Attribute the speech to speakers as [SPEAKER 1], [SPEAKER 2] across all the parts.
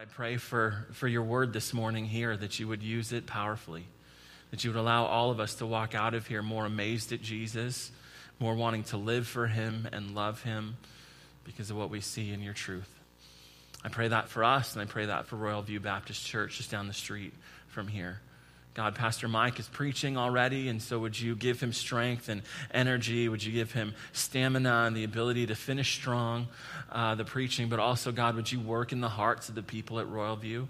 [SPEAKER 1] I pray for, for your word this morning here that you would use it powerfully, that you would allow all of us to walk out of here more amazed at Jesus, more wanting to live for him and love him because of what we see in your truth. I pray that for us, and I pray that for Royal View Baptist Church just down the street from here. God, Pastor Mike is preaching already, and so would you give him strength and energy? Would you give him stamina and the ability to finish strong uh, the preaching? But also, God, would you work in the hearts of the people at Royal View?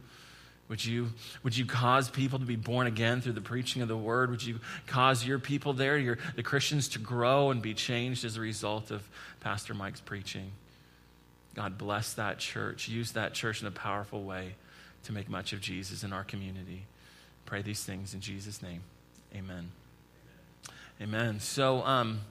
[SPEAKER 1] Would you, would you cause people to be born again through the preaching of the word? Would you cause your people there, your, the Christians, to grow and be changed as a result of Pastor Mike's preaching? God, bless that church. Use that church in a powerful way to make much of Jesus in our community. Pray these things in Jesus' name. Amen. Amen. So, um,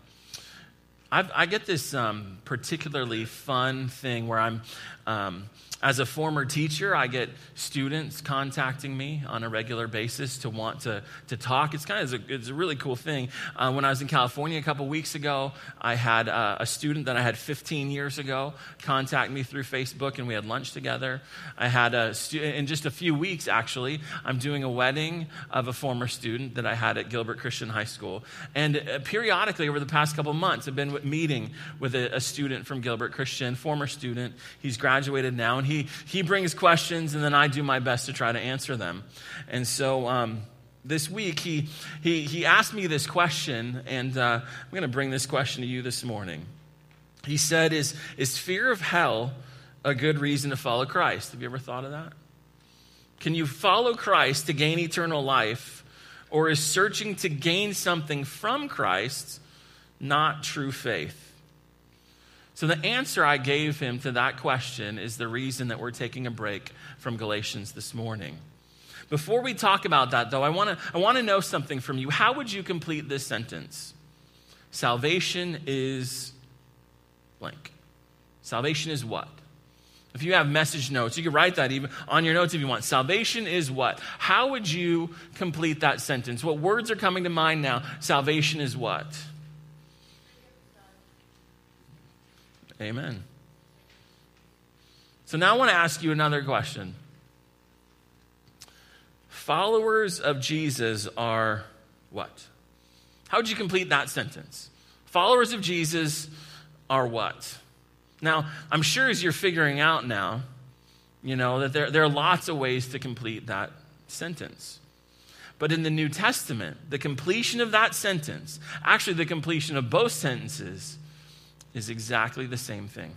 [SPEAKER 1] i get this um, particularly fun thing where I'm um, as a former teacher, I get students contacting me on a regular basis to want to, to talk. It's kind of a, it's a really cool thing. Uh, when I was in California a couple weeks ago, I had uh, a student that I had 15 years ago contact me through Facebook, and we had lunch together. I had a stu- in just a few weeks, actually, I'm doing a wedding of a former student that I had at Gilbert Christian High School. And uh, periodically, over the past couple months, I've been meeting with a, a student from Gilbert Christian, former student. He's graduated now, and he, he brings questions, and then I do my best to try to answer them. And so um, this week, he, he, he asked me this question, and uh, I'm going to bring this question to you this morning. He said, is, is fear of hell a good reason to follow Christ? Have you ever thought of that? Can you follow Christ to gain eternal life, or is searching to gain something from Christ not true faith? So, the answer I gave him to that question is the reason that we're taking a break from Galatians this morning. Before we talk about that, though, I want to I wanna know something from you. How would you complete this sentence? Salvation is blank. Salvation is what? If you have message notes, you can write that even on your notes if you want. Salvation is what? How would you complete that sentence? What words are coming to mind now? Salvation is what? Amen. So now I want to ask you another question. Followers of Jesus are what? How would you complete that sentence? Followers of Jesus are what? Now, I'm sure as you're figuring out now, you know, that there, there are lots of ways to complete that sentence. But in the New Testament, the completion of that sentence, actually, the completion of both sentences, is exactly the same thing.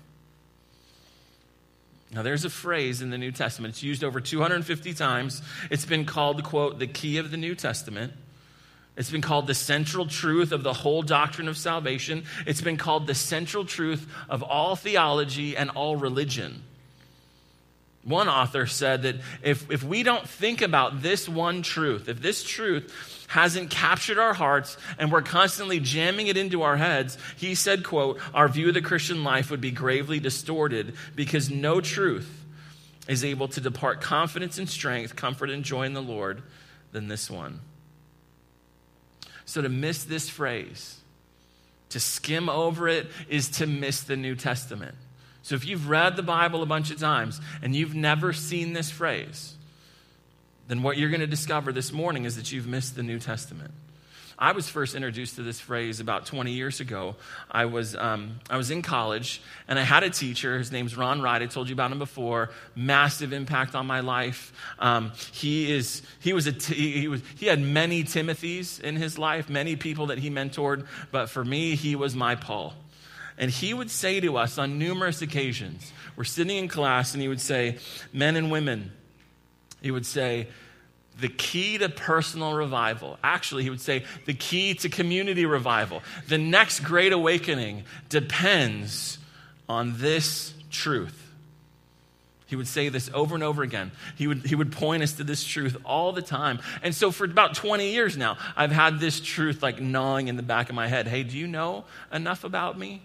[SPEAKER 1] Now, there's a phrase in the New Testament. It's used over 250 times. It's been called, quote, the key of the New Testament. It's been called the central truth of the whole doctrine of salvation. It's been called the central truth of all theology and all religion. One author said that if, if we don't think about this one truth, if this truth hasn't captured our hearts and we're constantly jamming it into our heads, he said, quote, our view of the Christian life would be gravely distorted because no truth is able to depart confidence and strength, comfort and joy in the Lord than this one. So to miss this phrase, to skim over it, is to miss the New Testament. So if you've read the Bible a bunch of times and you've never seen this phrase, then what you're going to discover this morning is that you've missed the New Testament. I was first introduced to this phrase about 20 years ago. I was, um, I was in college and I had a teacher. His name's Ron Wright. I told you about him before. Massive impact on my life. Um, he, is, he, was a t- he, was, he had many Timothys in his life, many people that he mentored, but for me, he was my Paul. And he would say to us on numerous occasions, we're sitting in class, and he would say, Men and women, he would say, the key to personal revival, actually, he would say, the key to community revival, the next great awakening depends on this truth. He would say this over and over again. He would, he would point us to this truth all the time. And so, for about 20 years now, I've had this truth like gnawing in the back of my head. Hey, do you know enough about me?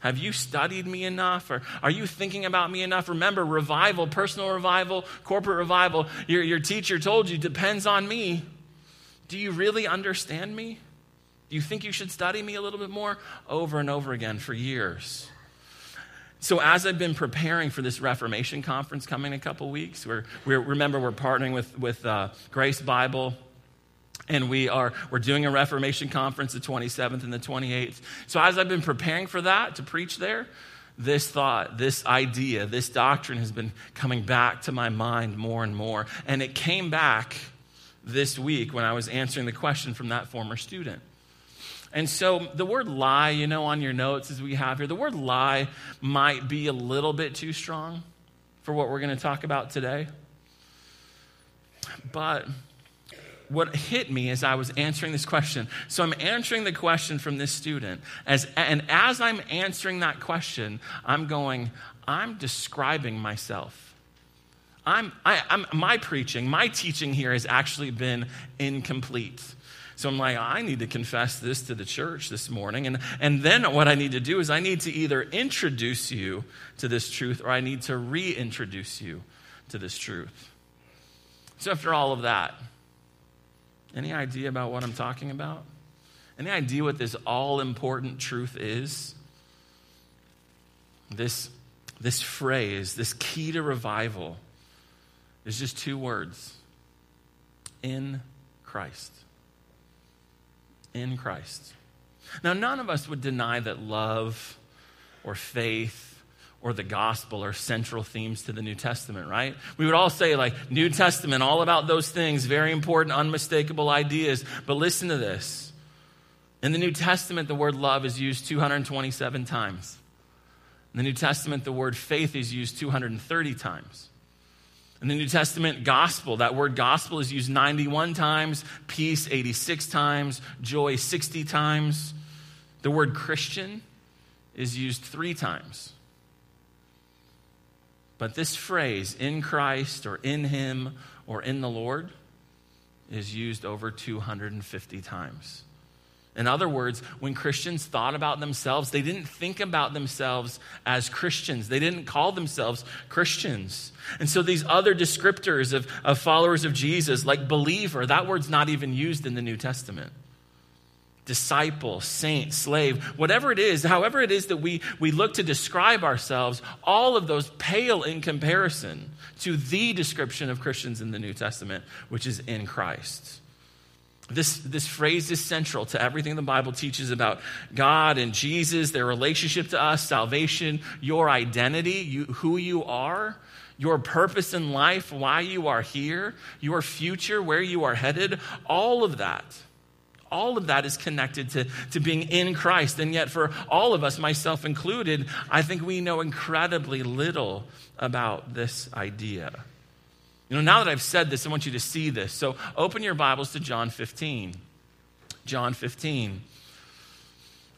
[SPEAKER 1] Have you studied me enough? Or are you thinking about me enough? Remember, revival, personal revival, corporate revival, your, your teacher told you depends on me. Do you really understand me? Do you think you should study me a little bit more? Over and over again for years. So, as I've been preparing for this Reformation conference coming in a couple weeks, we're, we're, remember we're partnering with, with uh, Grace Bible, and we are we're doing a Reformation conference the 27th and the 28th. So, as I've been preparing for that to preach there, this thought, this idea, this doctrine has been coming back to my mind more and more. And it came back this week when I was answering the question from that former student. And so the word lie, you know, on your notes as we have here, the word lie might be a little bit too strong for what we're going to talk about today. But what hit me as I was answering this question, so I'm answering the question from this student, as, and as I'm answering that question, I'm going, I'm describing myself. I'm, I, am my preaching, my teaching here has actually been incomplete. So I'm like, I need to confess this to the church this morning. And, and then what I need to do is I need to either introduce you to this truth or I need to reintroduce you to this truth. So after all of that, any idea about what I'm talking about? Any idea what this all important truth is? This, this phrase, this key to revival, is just two words in Christ in Christ. Now, none of us would deny that love or faith or the gospel are central themes to the New Testament, right? We would all say, like, New Testament, all about those things, very important, unmistakable ideas. But listen to this. In the New Testament, the word love is used 227 times. In the New Testament, the word faith is used 230 times. In the New Testament, gospel, that word gospel is used 91 times, peace 86 times, joy 60 times. The word Christian is used three times. But this phrase, in Christ or in Him or in the Lord, is used over 250 times. In other words, when Christians thought about themselves, they didn't think about themselves as Christians. They didn't call themselves Christians. And so these other descriptors of, of followers of Jesus, like believer, that word's not even used in the New Testament. Disciple, saint, slave, whatever it is, however it is that we, we look to describe ourselves, all of those pale in comparison to the description of Christians in the New Testament, which is in Christ. This, this phrase is central to everything the Bible teaches about God and Jesus, their relationship to us, salvation, your identity, you, who you are, your purpose in life, why you are here, your future, where you are headed. All of that, all of that is connected to, to being in Christ. And yet, for all of us, myself included, I think we know incredibly little about this idea. You know, now that I've said this, I want you to see this. So open your Bibles to John 15. John 15.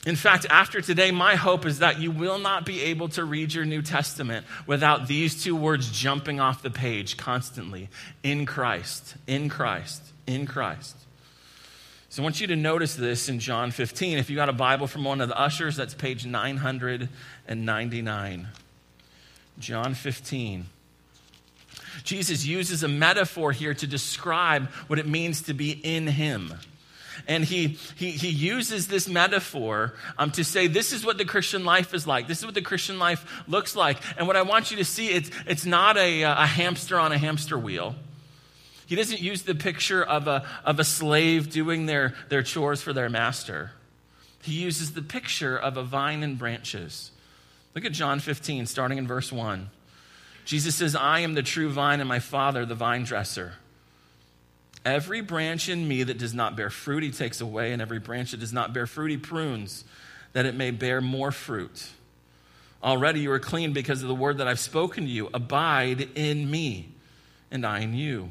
[SPEAKER 1] In fact, after today, my hope is that you will not be able to read your New Testament without these two words jumping off the page constantly in Christ, in Christ, in Christ. So I want you to notice this in John 15. If you got a Bible from one of the ushers, that's page 999. John 15. Jesus uses a metaphor here to describe what it means to be in Him. And he, he, he uses this metaphor um, to say, this is what the Christian life is like. This is what the Christian life looks like. And what I want you to see, it's, it's not a, a hamster on a hamster wheel. He doesn't use the picture of a, of a slave doing their, their chores for their master. He uses the picture of a vine and branches. Look at John 15, starting in verse 1. Jesus says, I am the true vine, and my Father, the vine dresser. Every branch in me that does not bear fruit, he takes away, and every branch that does not bear fruit, he prunes, that it may bear more fruit. Already you are clean because of the word that I've spoken to you. Abide in me, and I in you.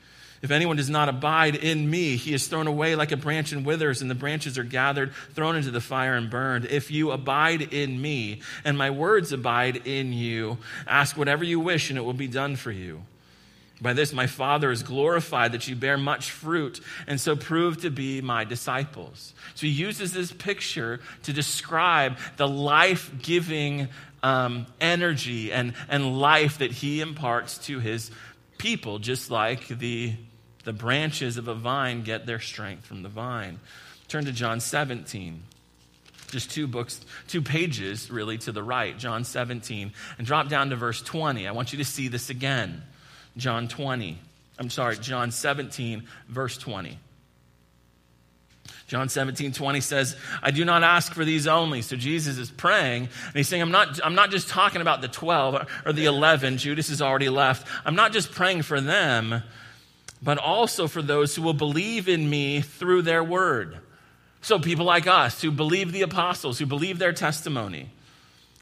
[SPEAKER 1] If anyone does not abide in me, he is thrown away like a branch and withers, and the branches are gathered, thrown into the fire, and burned. If you abide in me, and my words abide in you, ask whatever you wish, and it will be done for you. By this my Father is glorified that you bear much fruit and so prove to be my disciples. So he uses this picture to describe the life giving um, energy and, and life that he imparts to his people, just like the, the branches of a vine get their strength from the vine. Turn to John 17 just two books, two pages really to the right, John 17, and drop down to verse 20. I want you to see this again. John 20. I'm sorry, John 17, verse 20. John 17, 20 says, I do not ask for these only. So Jesus is praying, and he's saying, I'm not, I'm not just talking about the 12 or the 11. Judas has already left. I'm not just praying for them, but also for those who will believe in me through their word. So people like us who believe the apostles, who believe their testimony.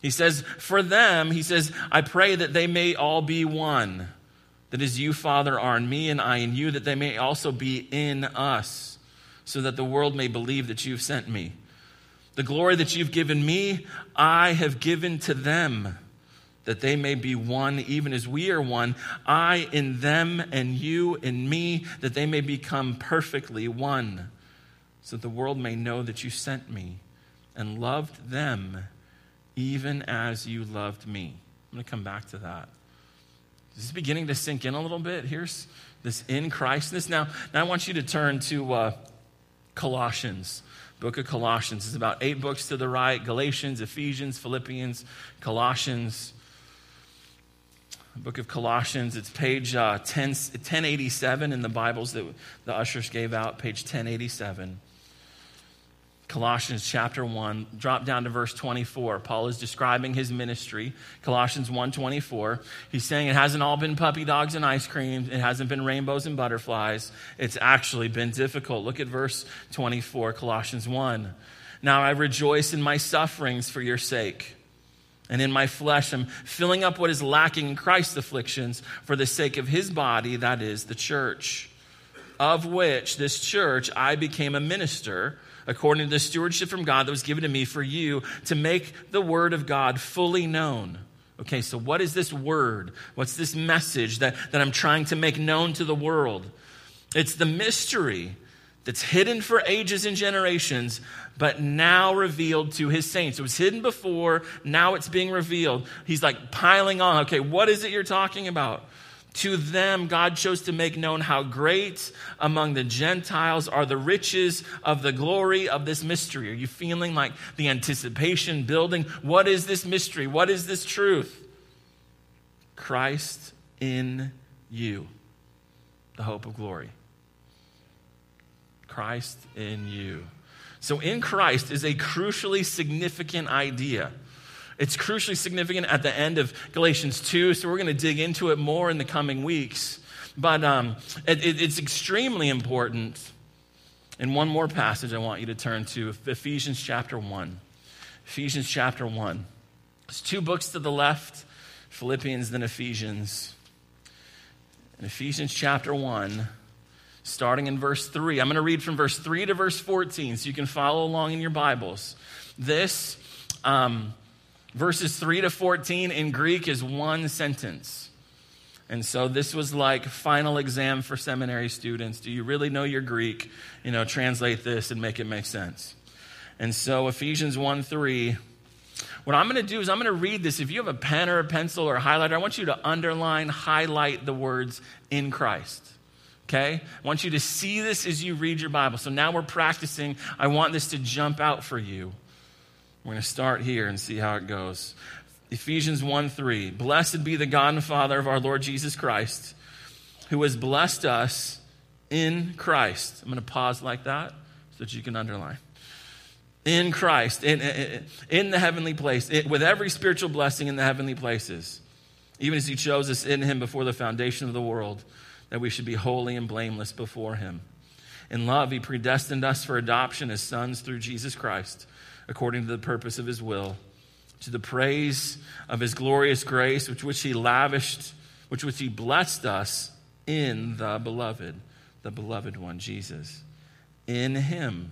[SPEAKER 1] He says, For them, he says, I pray that they may all be one That is, you, Father, are in me and I in you, that they may also be in us, so that the world may believe that you've sent me. The glory that you've given me, I have given to them, that they may be one, even as we are one. I in them and you in me, that they may become perfectly one, so that the world may know that you sent me and loved them, even as you loved me. I'm going to come back to that. Is this is beginning to sink in a little bit? Here's this in Christness. Now, now I want you to turn to uh, Colossians. Book of Colossians. It's about eight books to the right Galatians, Ephesians, Philippians, Colossians. Book of Colossians. It's page uh, 10, 1087 in the Bibles that the ushers gave out, page 1087. Colossians chapter 1, drop down to verse 24. Paul is describing his ministry. Colossians 1:24. He's saying it hasn't all been puppy dogs and ice cream. It hasn't been rainbows and butterflies. It's actually been difficult. Look at verse 24, Colossians 1. Now I rejoice in my sufferings for your sake. And in my flesh, I'm filling up what is lacking in Christ's afflictions for the sake of his body, that is, the church, of which this church I became a minister according to the stewardship from God that was given to me for you to make the word of God fully known. Okay, so what is this word? What's this message that, that I'm trying to make known to the world? It's the mystery that's hidden for ages and generations, but now revealed to his saints. It was hidden before, now it's being revealed. He's like piling on. Okay, what is it you're talking about? To them, God chose to make known how great among the Gentiles are the riches of the glory of this mystery. Are you feeling like the anticipation building? What is this mystery? What is this truth? Christ in you, the hope of glory. Christ in you. So, in Christ is a crucially significant idea. It's crucially significant at the end of Galatians 2, so we're going to dig into it more in the coming weeks. But um, it, it, it's extremely important. And one more passage I want you to turn to Ephesians chapter 1. Ephesians chapter 1. It's two books to the left Philippians, then Ephesians. In Ephesians chapter 1, starting in verse 3. I'm going to read from verse 3 to verse 14 so you can follow along in your Bibles. This um, Verses 3 to 14 in Greek is one sentence. And so this was like final exam for seminary students. Do you really know your Greek? You know, translate this and make it make sense. And so Ephesians 1 3. What I'm going to do is I'm going to read this. If you have a pen or a pencil or a highlighter, I want you to underline, highlight the words in Christ. Okay? I want you to see this as you read your Bible. So now we're practicing. I want this to jump out for you. We're going to start here and see how it goes. Ephesians 1 3. Blessed be the God and Father of our Lord Jesus Christ, who has blessed us in Christ. I'm going to pause like that so that you can underline. In Christ, in, in, in the heavenly place, in, with every spiritual blessing in the heavenly places, even as He chose us in Him before the foundation of the world, that we should be holy and blameless before Him. In love, He predestined us for adoption as sons through Jesus Christ according to the purpose of his will, to the praise of his glorious grace, which which he lavished, which which he blessed us in the beloved, the beloved one, Jesus. In him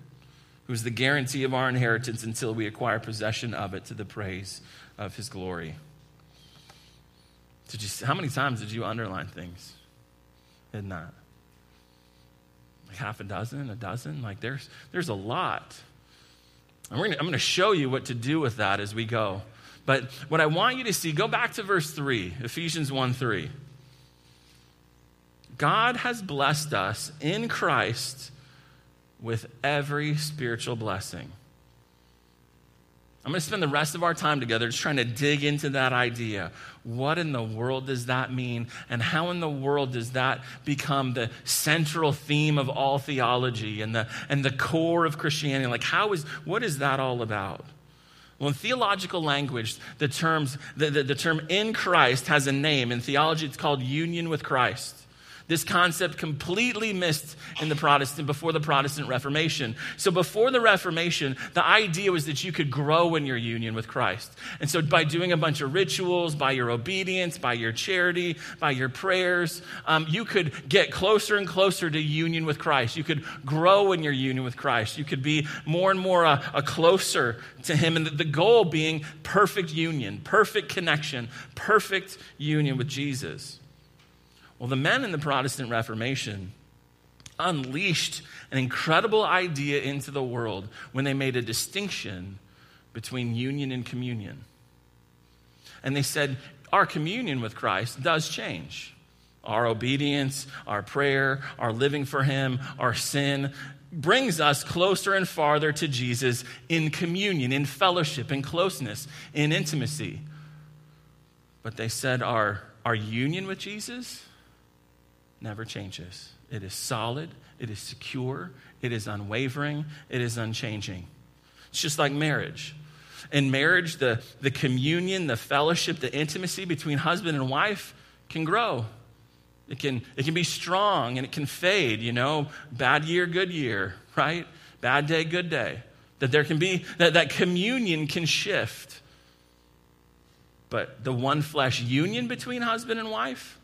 [SPEAKER 1] who is the guarantee of our inheritance until we acquire possession of it to the praise of his glory. Did you, how many times did you underline things? Did not. Like half a dozen, a dozen? Like there's, there's a lot. I'm going to show you what to do with that as we go. But what I want you to see, go back to verse 3, Ephesians 1 3. God has blessed us in Christ with every spiritual blessing. I'm going to spend the rest of our time together just trying to dig into that idea. What in the world does that mean? And how in the world does that become the central theme of all theology and the, and the core of Christianity? Like, how is, what is that all about? Well, in theological language, the, terms, the, the, the term in Christ has a name. In theology, it's called union with Christ. This concept completely missed in the Protestant before the Protestant Reformation. So before the Reformation, the idea was that you could grow in your union with Christ. And so by doing a bunch of rituals, by your obedience, by your charity, by your prayers, um, you could get closer and closer to union with Christ. You could grow in your union with Christ. You could be more and more a, a closer to Him. And the, the goal being perfect union, perfect connection, perfect union with Jesus. Well, the men in the Protestant Reformation unleashed an incredible idea into the world when they made a distinction between union and communion. And they said, our communion with Christ does change. Our obedience, our prayer, our living for Him, our sin brings us closer and farther to Jesus in communion, in fellowship, in closeness, in intimacy. But they said our, our union with Jesus never changes. It is solid, it is secure, it is unwavering, it is unchanging. It's just like marriage. In marriage, the, the communion, the fellowship, the intimacy between husband and wife can grow. It can, it can be strong and it can fade, you know, bad year, good year, right? Bad day, good day. That there can be, that, that communion can shift. But the one flesh union between husband and wife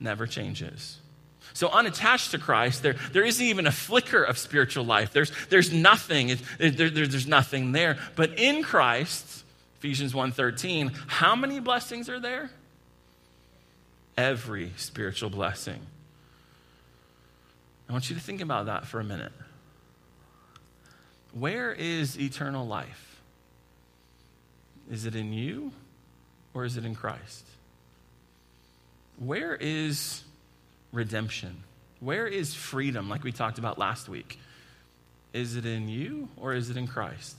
[SPEAKER 1] never changes. So, unattached to Christ, there, there isn't even a flicker of spiritual life. There's, there's nothing. There, there, there's nothing there. But in Christ, Ephesians 1.13, how many blessings are there? Every spiritual blessing. I want you to think about that for a minute. Where is eternal life? Is it in you or is it in Christ? Where is redemption? Where is freedom, like we talked about last week? Is it in you or is it in Christ?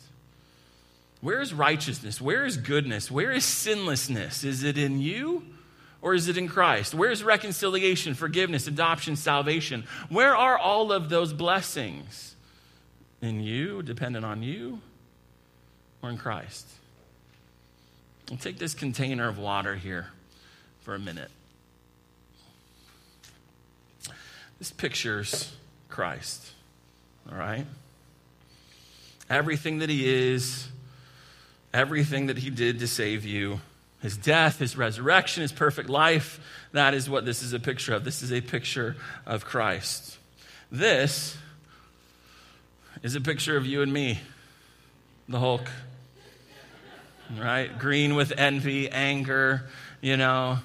[SPEAKER 1] Where is righteousness? Where is goodness? Where is sinlessness? Is it in you or is it in Christ? Where is reconciliation, forgiveness, adoption, salvation? Where are all of those blessings? In you, dependent on you, or in Christ? I'll take this container of water here for a minute. This pictures Christ, all right? Everything that he is, everything that he did to save you, his death, his resurrection, his perfect life, that is what this is a picture of. This is a picture of Christ. This is a picture of you and me, the Hulk. Right? Green with envy, anger, you know,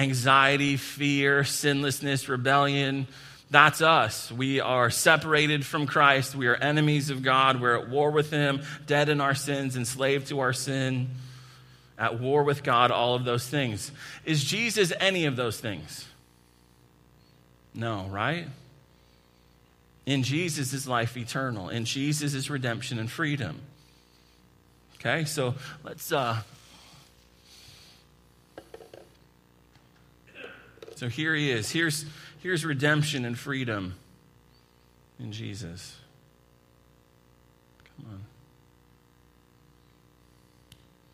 [SPEAKER 1] anxiety, fear, sinlessness, rebellion. That's us. We are separated from Christ. We are enemies of God. We're at war with Him, dead in our sins, enslaved to our sin, at war with God, all of those things. Is Jesus any of those things? No, right? In Jesus is life eternal. In Jesus is redemption and freedom. Okay, so let's. Uh, so here he is. Here's, here's redemption and freedom in Jesus. Come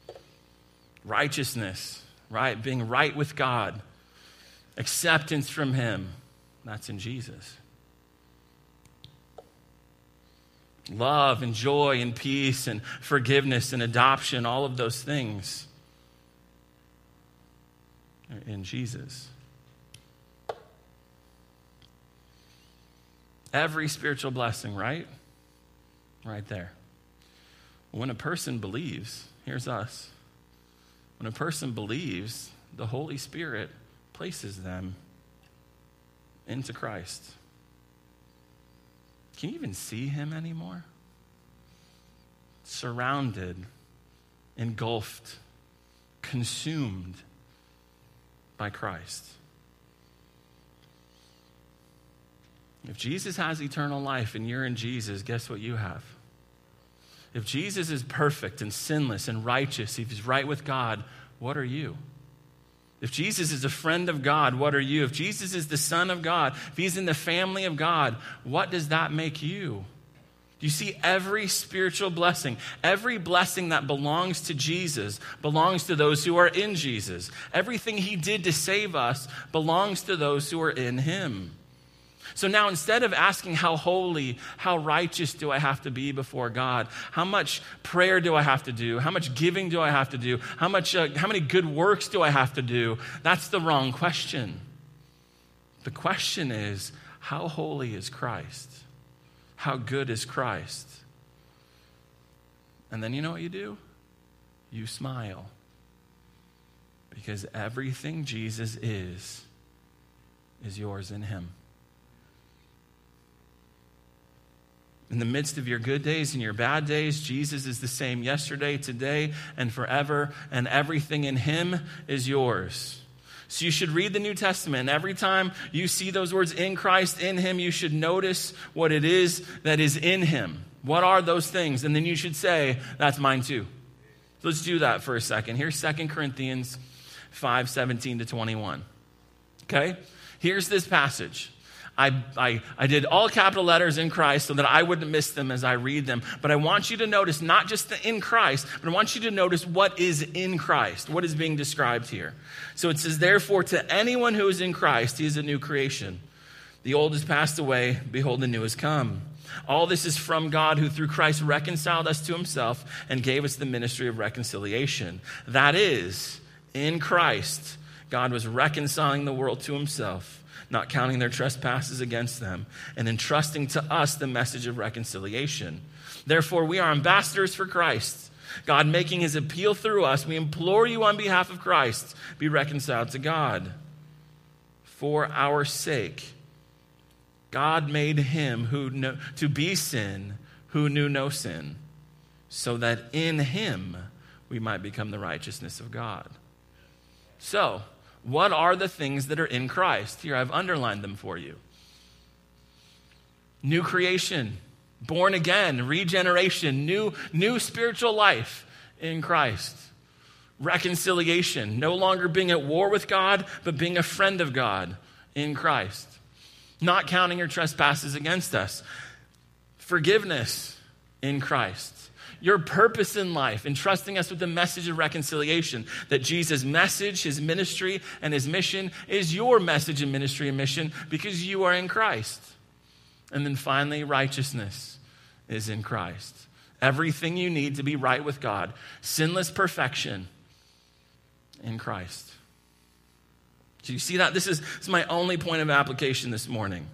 [SPEAKER 1] on. Righteousness, right? Being right with God, acceptance from Him. That's in Jesus. Love and joy and peace and forgiveness and adoption, all of those things in Jesus. Every spiritual blessing, right? Right there. When a person believes, here's us. When a person believes, the Holy Spirit places them into Christ. Can you even see him anymore? Surrounded, engulfed, consumed by Christ. If Jesus has eternal life and you're in Jesus, guess what you have? If Jesus is perfect and sinless and righteous, if he's right with God, what are you? If Jesus is a friend of God, what are you? If Jesus is the Son of God, if he's in the family of God, what does that make you? Do you see every spiritual blessing, every blessing that belongs to Jesus belongs to those who are in Jesus. Everything he did to save us belongs to those who are in him. So now instead of asking how holy, how righteous do I have to be before God, how much prayer do I have to do, how much giving do I have to do, how, much, uh, how many good works do I have to do, that's the wrong question. The question is, how holy is Christ? How good is Christ? And then you know what you do? You smile. Because everything Jesus is, is yours in Him. In the midst of your good days and your bad days, Jesus is the same yesterday, today, and forever, and everything in Him is yours. So you should read the New Testament, every time you see those words in Christ, in Him, you should notice what it is that is in Him. What are those things? And then you should say, That's mine too. So let's do that for a second. Here's 2 Corinthians 5 17 to 21. Okay? Here's this passage. I, I, I did all capital letters in Christ so that I wouldn't miss them as I read them. But I want you to notice not just the in Christ, but I want you to notice what is in Christ, what is being described here. So it says, Therefore, to anyone who is in Christ, he is a new creation. The old has passed away, behold, the new has come. All this is from God, who through Christ reconciled us to himself and gave us the ministry of reconciliation. That is, in Christ, God was reconciling the world to himself not counting their trespasses against them, and entrusting to us the message of reconciliation. Therefore, we are ambassadors for Christ. God making his appeal through us, we implore you on behalf of Christ, be reconciled to God. For our sake, God made him who knew, to be sin who knew no sin, so that in him we might become the righteousness of God. So, what are the things that are in Christ? Here, I've underlined them for you new creation, born again, regeneration, new, new spiritual life in Christ. Reconciliation, no longer being at war with God, but being a friend of God in Christ. Not counting your trespasses against us. Forgiveness in Christ your purpose in life, entrusting us with the message of reconciliation. That Jesus' message, his ministry, and his mission is your message and ministry and mission because you are in Christ. And then finally, righteousness is in Christ. Everything you need to be right with God, sinless perfection in Christ. Do you see that? This is, this is my only point of application this morning.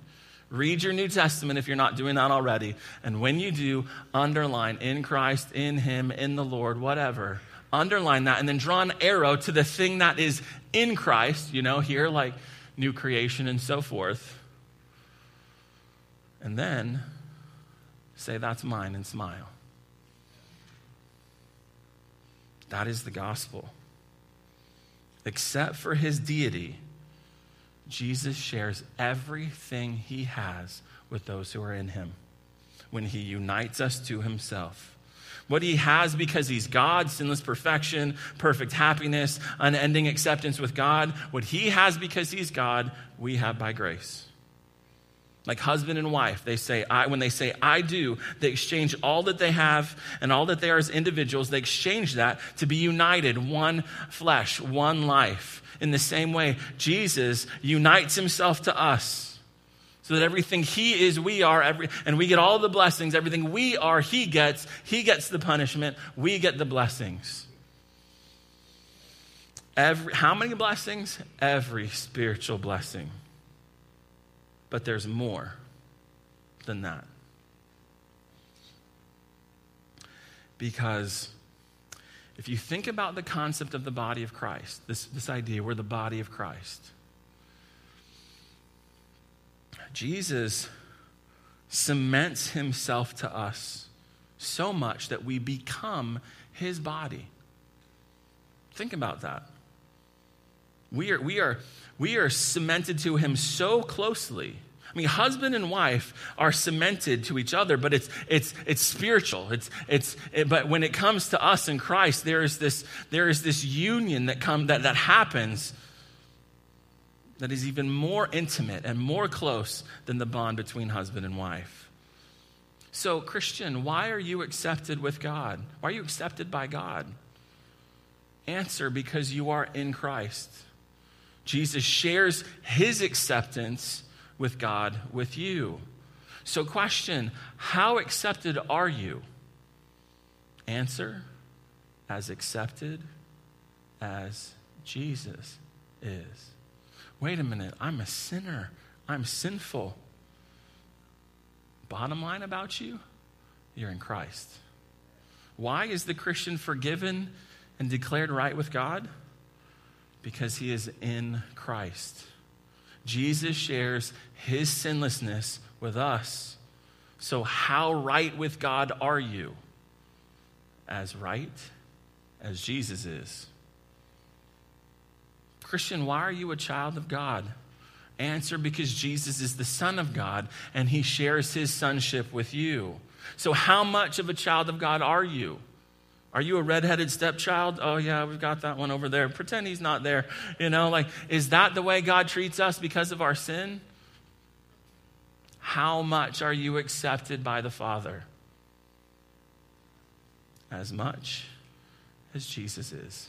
[SPEAKER 1] Read your New Testament if you're not doing that already. And when you do, underline in Christ, in Him, in the Lord, whatever. Underline that and then draw an arrow to the thing that is in Christ, you know, here, like new creation and so forth. And then say, That's mine, and smile. That is the gospel. Except for his deity, Jesus shares everything he has with those who are in him when he unites us to himself. What he has because he's God, sinless perfection, perfect happiness, unending acceptance with God. What he has because he's God, we have by grace. Like husband and wife, they say, I, when they say, I do, they exchange all that they have and all that they are as individuals, they exchange that to be united, one flesh, one life. In the same way, Jesus unites himself to us so that everything he is, we are, every, and we get all the blessings. Everything we are, he gets. He gets the punishment, we get the blessings. Every, how many blessings? Every spiritual blessing. But there's more than that. Because if you think about the concept of the body of Christ, this, this idea, we're the body of Christ, Jesus cements himself to us so much that we become his body. Think about that. We are, we are, we are cemented to him so closely. I mean, husband and wife are cemented to each other, but it's, it's, it's spiritual. It's, it's, it, but when it comes to us in Christ, there is this, there is this union that, come, that, that happens that is even more intimate and more close than the bond between husband and wife. So, Christian, why are you accepted with God? Why are you accepted by God? Answer because you are in Christ. Jesus shares his acceptance with God with you. So, question How accepted are you? Answer As accepted as Jesus is. Wait a minute, I'm a sinner, I'm sinful. Bottom line about you, you're in Christ. Why is the Christian forgiven and declared right with God? Because he is in Christ. Jesus shares his sinlessness with us. So, how right with God are you? As right as Jesus is. Christian, why are you a child of God? Answer because Jesus is the Son of God and he shares his sonship with you. So, how much of a child of God are you? Are you a redheaded stepchild? Oh, yeah, we've got that one over there. Pretend he's not there. You know, like, is that the way God treats us because of our sin? How much are you accepted by the Father? As much as Jesus is.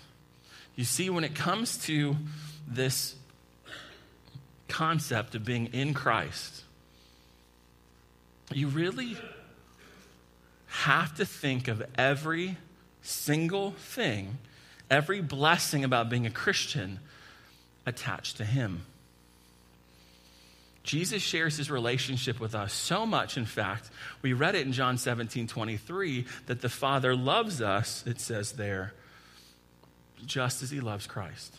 [SPEAKER 1] You see, when it comes to this concept of being in Christ, you really have to think of every single thing, every blessing about being a Christian attached to him. Jesus shares his relationship with us so much, in fact, we read it in John 17 23, that the Father loves us, it says there, just as he loves Christ.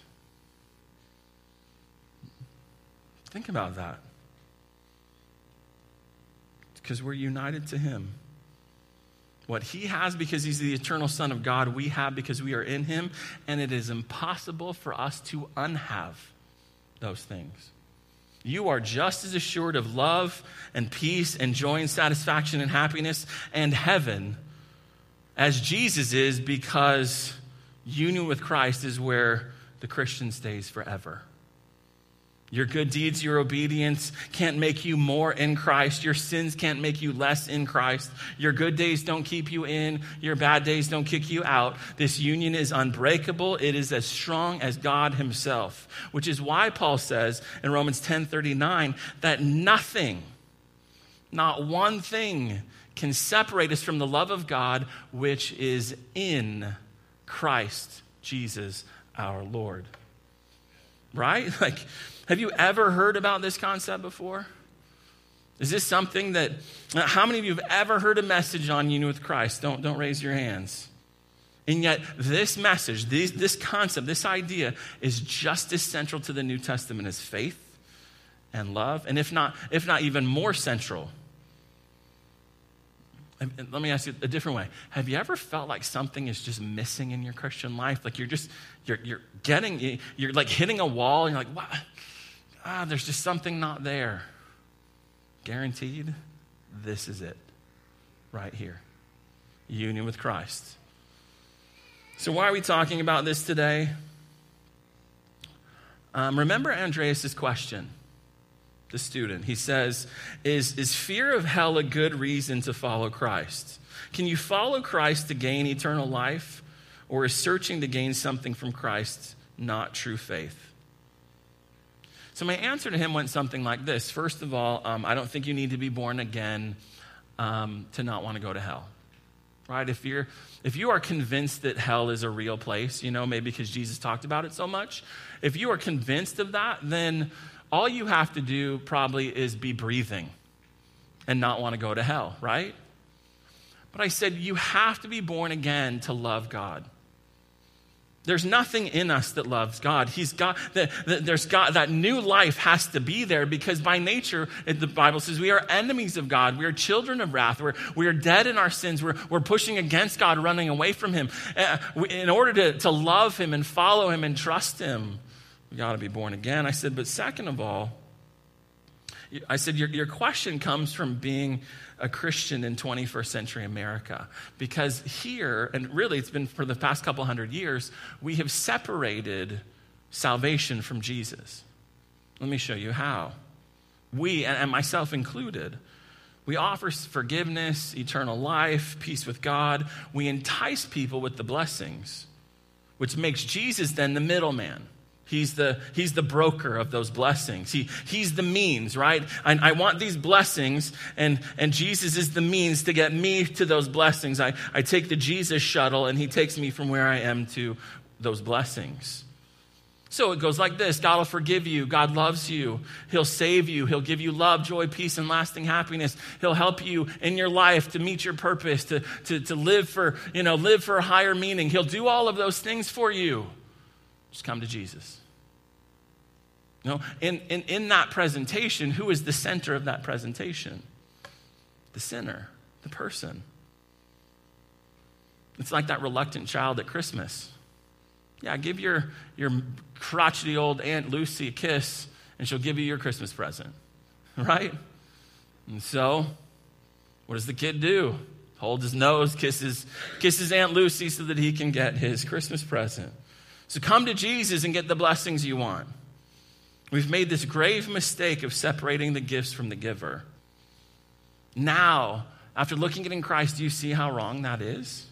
[SPEAKER 1] Think about that. Because we're united to him. What he has because he's the eternal Son of God, we have because we are in him, and it is impossible for us to unhave those things. You are just as assured of love and peace and joy and satisfaction and happiness and heaven as Jesus is because union with Christ is where the Christian stays forever. Your good deeds, your obedience can't make you more in Christ. Your sins can't make you less in Christ. Your good days don't keep you in. Your bad days don't kick you out. This union is unbreakable. It is as strong as God himself, which is why Paul says in Romans 10:39 that nothing, not one thing can separate us from the love of God which is in Christ Jesus our Lord. Right? Like have you ever heard about this concept before? Is this something that, how many of you have ever heard a message on union with Christ? Don't, don't raise your hands. And yet, this message, this, this concept, this idea is just as central to the New Testament as faith and love, and if not, if not even more central. Let me ask you a different way. Have you ever felt like something is just missing in your Christian life? Like you're just, you're, you're getting, you're like hitting a wall, and you're like, what? Ah, there's just something not there. Guaranteed, this is it right here union with Christ. So, why are we talking about this today? Um, remember Andreas' question, the student. He says, is, is fear of hell a good reason to follow Christ? Can you follow Christ to gain eternal life? Or is searching to gain something from Christ not true faith? So, my answer to him went something like this. First of all, um, I don't think you need to be born again um, to not want to go to hell right? If you're if you are convinced that hell is a real place you know maybe because jesus talked about it so much if you are convinced of that then all you have to do probably is be breathing and not want to go to hell right? But i said you have to be born again to love god there's nothing in us that loves God. He's got the, the, there's God that new life has to be there because by nature, the Bible says we are enemies of God. We are children of wrath. We're, we are dead in our sins. We're, we're pushing against God, running away from Him. Uh, we, in order to, to love Him and follow Him and trust Him, we got to be born again. I said, but second of all, I said, your, your question comes from being a Christian in 21st century America. Because here, and really it's been for the past couple hundred years, we have separated salvation from Jesus. Let me show you how. We, and myself included, we offer forgiveness, eternal life, peace with God. We entice people with the blessings, which makes Jesus then the middleman. He's the, he's the broker of those blessings. He, he's the means, right? I, I want these blessings, and, and Jesus is the means to get me to those blessings. I, I take the Jesus shuttle, and he takes me from where I am to those blessings. So it goes like this God will forgive you. God loves you. He'll save you. He'll give you love, joy, peace, and lasting happiness. He'll help you in your life to meet your purpose, to, to, to live, for, you know, live for a higher meaning. He'll do all of those things for you. Just come to Jesus. Know, in, in, in that presentation, who is the center of that presentation? The sinner, the person. It's like that reluctant child at Christmas. Yeah, give your, your crotchety old Aunt Lucy a kiss, and she'll give you your Christmas present, right? And so, what does the kid do? Hold his nose, kisses, kisses Aunt Lucy so that he can get his Christmas present. So come to Jesus and get the blessings you want. We've made this grave mistake of separating the gifts from the giver. Now, after looking at in Christ, do you see how wrong that is?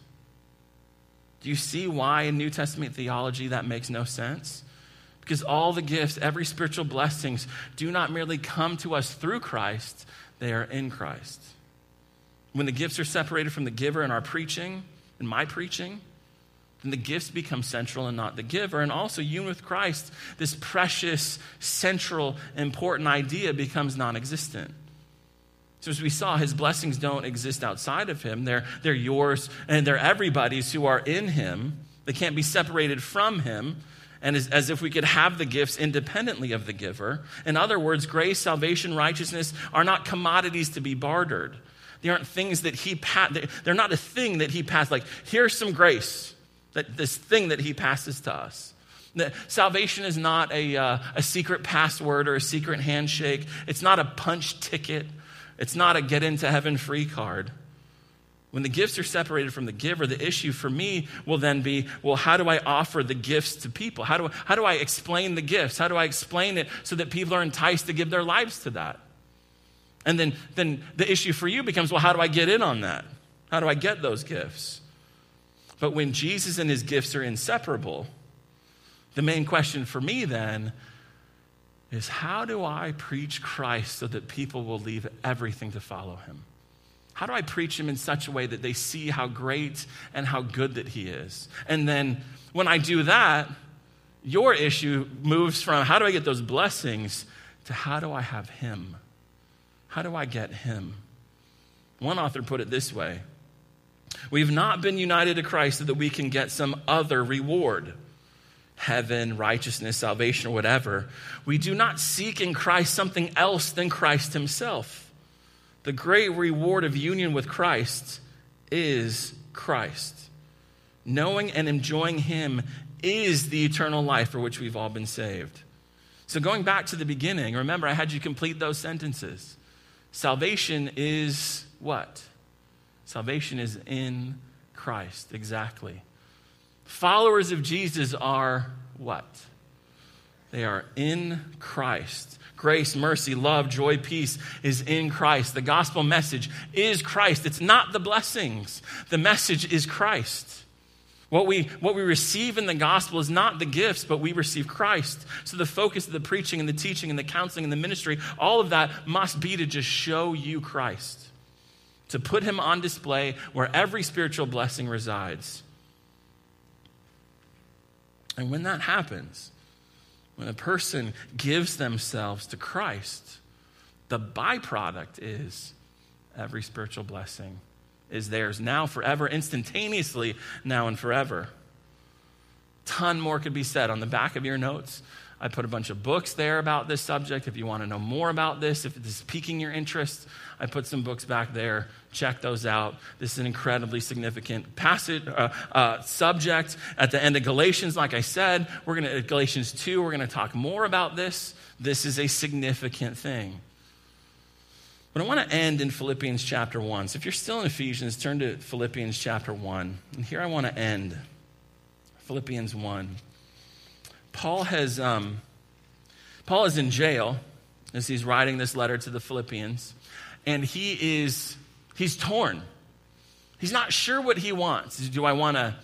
[SPEAKER 1] Do you see why in New Testament theology that makes no sense? Because all the gifts, every spiritual blessings, do not merely come to us through Christ, they are in Christ. When the gifts are separated from the giver in our preaching, in my preaching, then the gifts become central and not the giver. And also, union with Christ, this precious, central, important idea becomes non existent. So, as we saw, his blessings don't exist outside of him. They're, they're yours and they're everybody's who are in him. They can't be separated from him. And as, as, if we could have the gifts independently of the giver. In other words, grace, salvation, righteousness are not commodities to be bartered. They aren't things that he. They're not a thing that he passed. Like, here's some grace that this thing that he passes to us. That salvation is not a, uh, a secret password or a secret handshake. It's not a punch ticket. It's not a get into heaven free card. When the gifts are separated from the giver, the issue for me will then be well, how do I offer the gifts to people? How do, how do I explain the gifts? How do I explain it so that people are enticed to give their lives to that? And then, then the issue for you becomes well, how do I get in on that? How do I get those gifts? But when Jesus and his gifts are inseparable, the main question for me then is how do I preach Christ so that people will leave everything to follow him? How do I preach him in such a way that they see how great and how good that he is? And then when I do that, your issue moves from how do I get those blessings to how do I have him? How do I get him? One author put it this way We've not been united to Christ so that we can get some other reward heaven, righteousness, salvation, or whatever. We do not seek in Christ something else than Christ Himself. The great reward of union with Christ is Christ. Knowing and enjoying Him is the eternal life for which we've all been saved. So, going back to the beginning, remember I had you complete those sentences. Salvation is what? Salvation is in Christ, exactly. Followers of Jesus are what? They are in Christ. Grace, mercy, love, joy, peace is in Christ. The gospel message is Christ. It's not the blessings, the message is Christ. What we, what we receive in the gospel is not the gifts, but we receive Christ. So the focus of the preaching and the teaching and the counseling and the ministry, all of that must be to just show you Christ, to put him on display where every spiritual blessing resides. And when that happens, when a person gives themselves to Christ, the byproduct is every spiritual blessing is theirs now, forever, instantaneously, now and forever. Ton more could be said on the back of your notes. I put a bunch of books there about this subject. If you want to know more about this, if this is piquing your interest, I put some books back there. Check those out. This is an incredibly significant passage, uh, uh, subject. At the end of Galatians, like I said, we're going to, Galatians 2, we're going to talk more about this. This is a significant thing. But I want to end in Philippians chapter 1. So if you're still in Ephesians, turn to Philippians chapter 1. And here I want to end. Philippians 1. Paul has um, Paul is in jail as he's writing this letter to the Philippians, and he is he's torn. He's not sure what he wants. Do I want to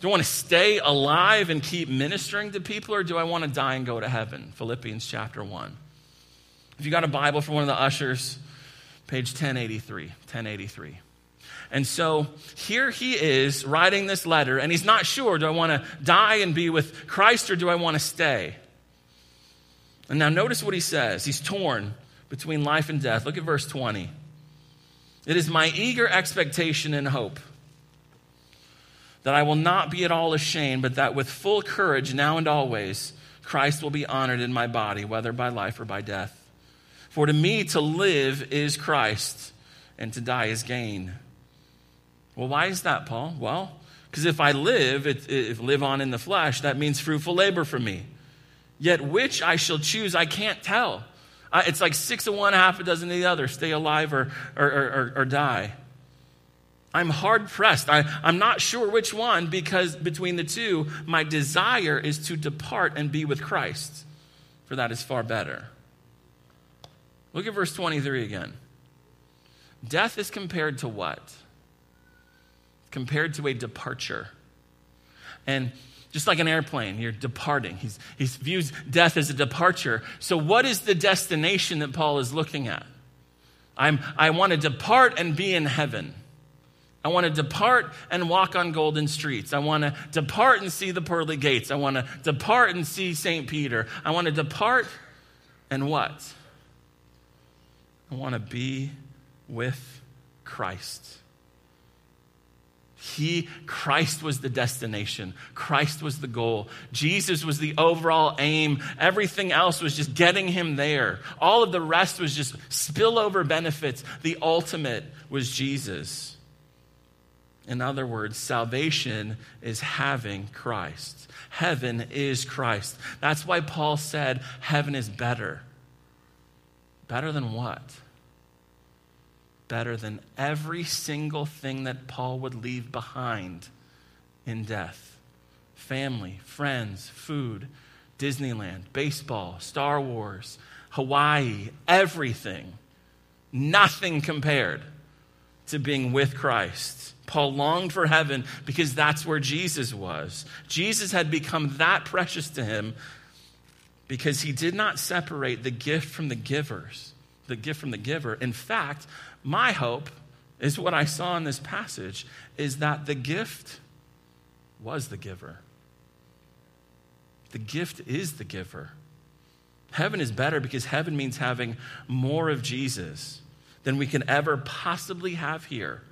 [SPEAKER 1] do I want to stay alive and keep ministering to people, or do I want to die and go to heaven? Philippians chapter 1. If you got a Bible for one of the ushers, page 1083, 1083. And so here he is writing this letter, and he's not sure do I want to die and be with Christ or do I want to stay? And now notice what he says. He's torn between life and death. Look at verse 20. It is my eager expectation and hope that I will not be at all ashamed, but that with full courage, now and always, Christ will be honored in my body, whether by life or by death. For to me, to live is Christ, and to die is gain. Well, why is that, Paul? Well, because if I live, it, if live on in the flesh, that means fruitful labor for me. Yet which I shall choose, I can't tell. I, it's like six of one, half a dozen of the other. Stay alive or, or, or, or die. I'm hard pressed. I, I'm not sure which one because between the two, my desire is to depart and be with Christ, for that is far better. Look at verse 23 again. Death is compared to what? compared to a departure. And just like an airplane, you're departing. He's, he views death as a departure. So, what is the destination that Paul is looking at? I'm, I want to depart and be in heaven. I want to depart and walk on golden streets. I want to depart and see the pearly gates. I want to depart and see St. Peter. I want to depart and what? I want to be with Christ. He, Christ was the destination. Christ was the goal. Jesus was the overall aim. Everything else was just getting him there. All of the rest was just spillover benefits. The ultimate was Jesus. In other words, salvation is having Christ. Heaven is Christ. That's why Paul said heaven is better. Better than what? Better than every single thing that Paul would leave behind in death family, friends, food, Disneyland, baseball, Star Wars, Hawaii, everything. Nothing compared to being with Christ. Paul longed for heaven because that's where Jesus was. Jesus had become that precious to him because he did not separate the gift from the givers, the gift from the giver. In fact, my hope is what I saw in this passage is that the gift was the giver. The gift is the giver. Heaven is better because heaven means having more of Jesus than we can ever possibly have here.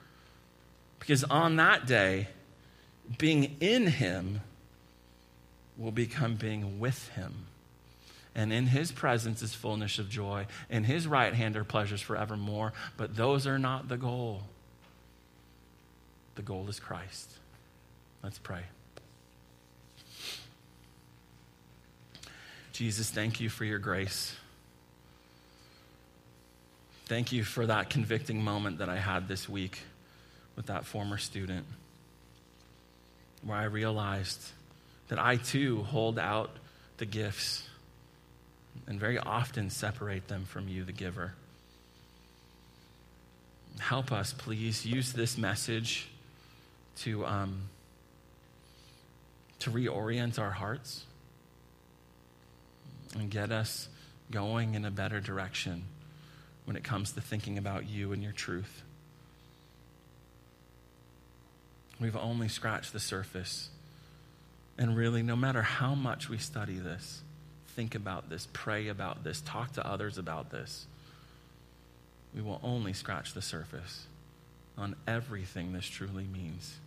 [SPEAKER 1] Because on that day, being in Him will become being with Him and in his presence is fullness of joy. In his right hand are pleasures forevermore. But those are not the goal. The goal is Christ. Let's pray. Jesus, thank you for your grace. Thank you for that convicting moment that I had this week with that former student, where I realized that I too hold out the gifts and very often separate them from you, the giver. Help us, please. Use this message to, um, to reorient our hearts and get us going in a better direction when it comes to thinking about you and your truth. We've only scratched the surface. And really, no matter how much we study this, think about this, pray about this, talk to others about this, we will only scratch the surface on everything this truly means.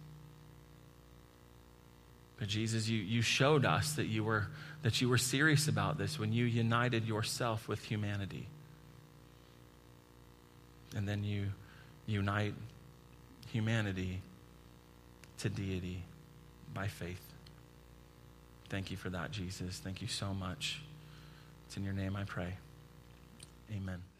[SPEAKER 1] But Jesus, you, you showed us that you, were, that you were serious about this when you united yourself with humanity. And then you unite humanity to deity by faith. Thank you for that, Jesus. Thank you so much. It's in your name I pray. Amen.